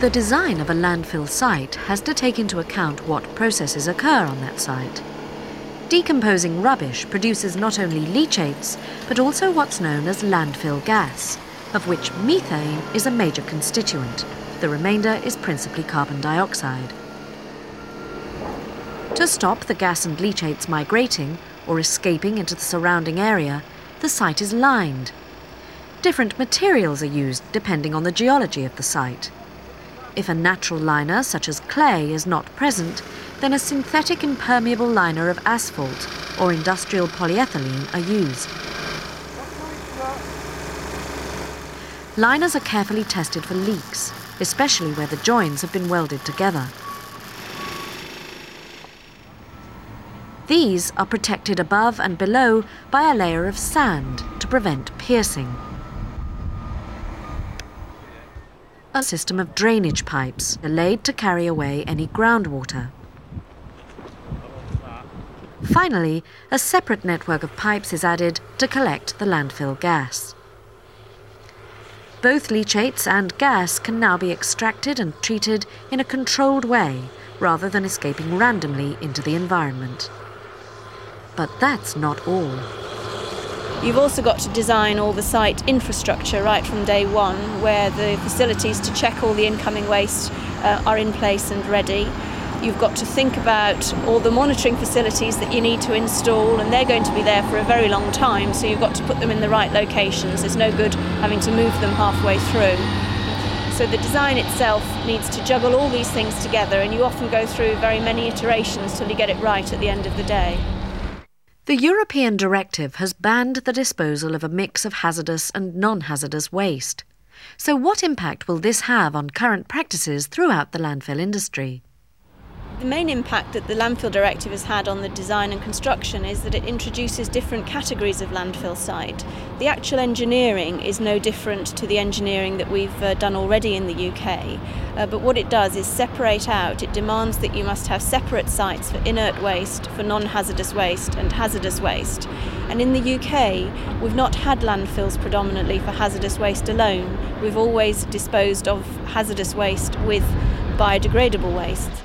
The design of a landfill site has to take into account what processes occur on that site. Decomposing rubbish produces not only leachates, but also what's known as landfill gas, of which methane is a major constituent. The remainder is principally carbon dioxide. To stop the gas and leachates migrating or escaping into the surrounding area, the site is lined. Different materials are used depending on the geology of the site. If a natural liner, such as clay, is not present, then a synthetic impermeable liner of asphalt or industrial polyethylene are used. Liners are carefully tested for leaks, especially where the joins have been welded together. These are protected above and below by a layer of sand to prevent piercing. A system of drainage pipes laid to carry away any groundwater. Finally, a separate network of pipes is added to collect the landfill gas. Both leachates and gas can now be extracted and treated in a controlled way rather than escaping randomly into the environment. But that's not all. You've also got to design all the site infrastructure right from day one, where the facilities to check all the incoming waste uh, are in place and ready. You've got to think about all the monitoring facilities that you need to install, and they're going to be there for a very long time, so you've got to put them in the right locations. There's no good having to move them halfway through. So the design itself needs to juggle all these things together, and you often go through very many iterations till you get it right at the end of the day. The European directive has banned the disposal of a mix of hazardous and non hazardous waste. So, what impact will this have on current practices throughout the landfill industry? The main impact that the landfill directive has had on the design and construction is that it introduces different categories of landfill site. The actual engineering is no different to the engineering that we've uh, done already in the UK, uh, but what it does is separate out. It demands that you must have separate sites for inert waste, for non hazardous waste, and hazardous waste. And in the UK, we've not had landfills predominantly for hazardous waste alone. We've always disposed of hazardous waste with biodegradable waste.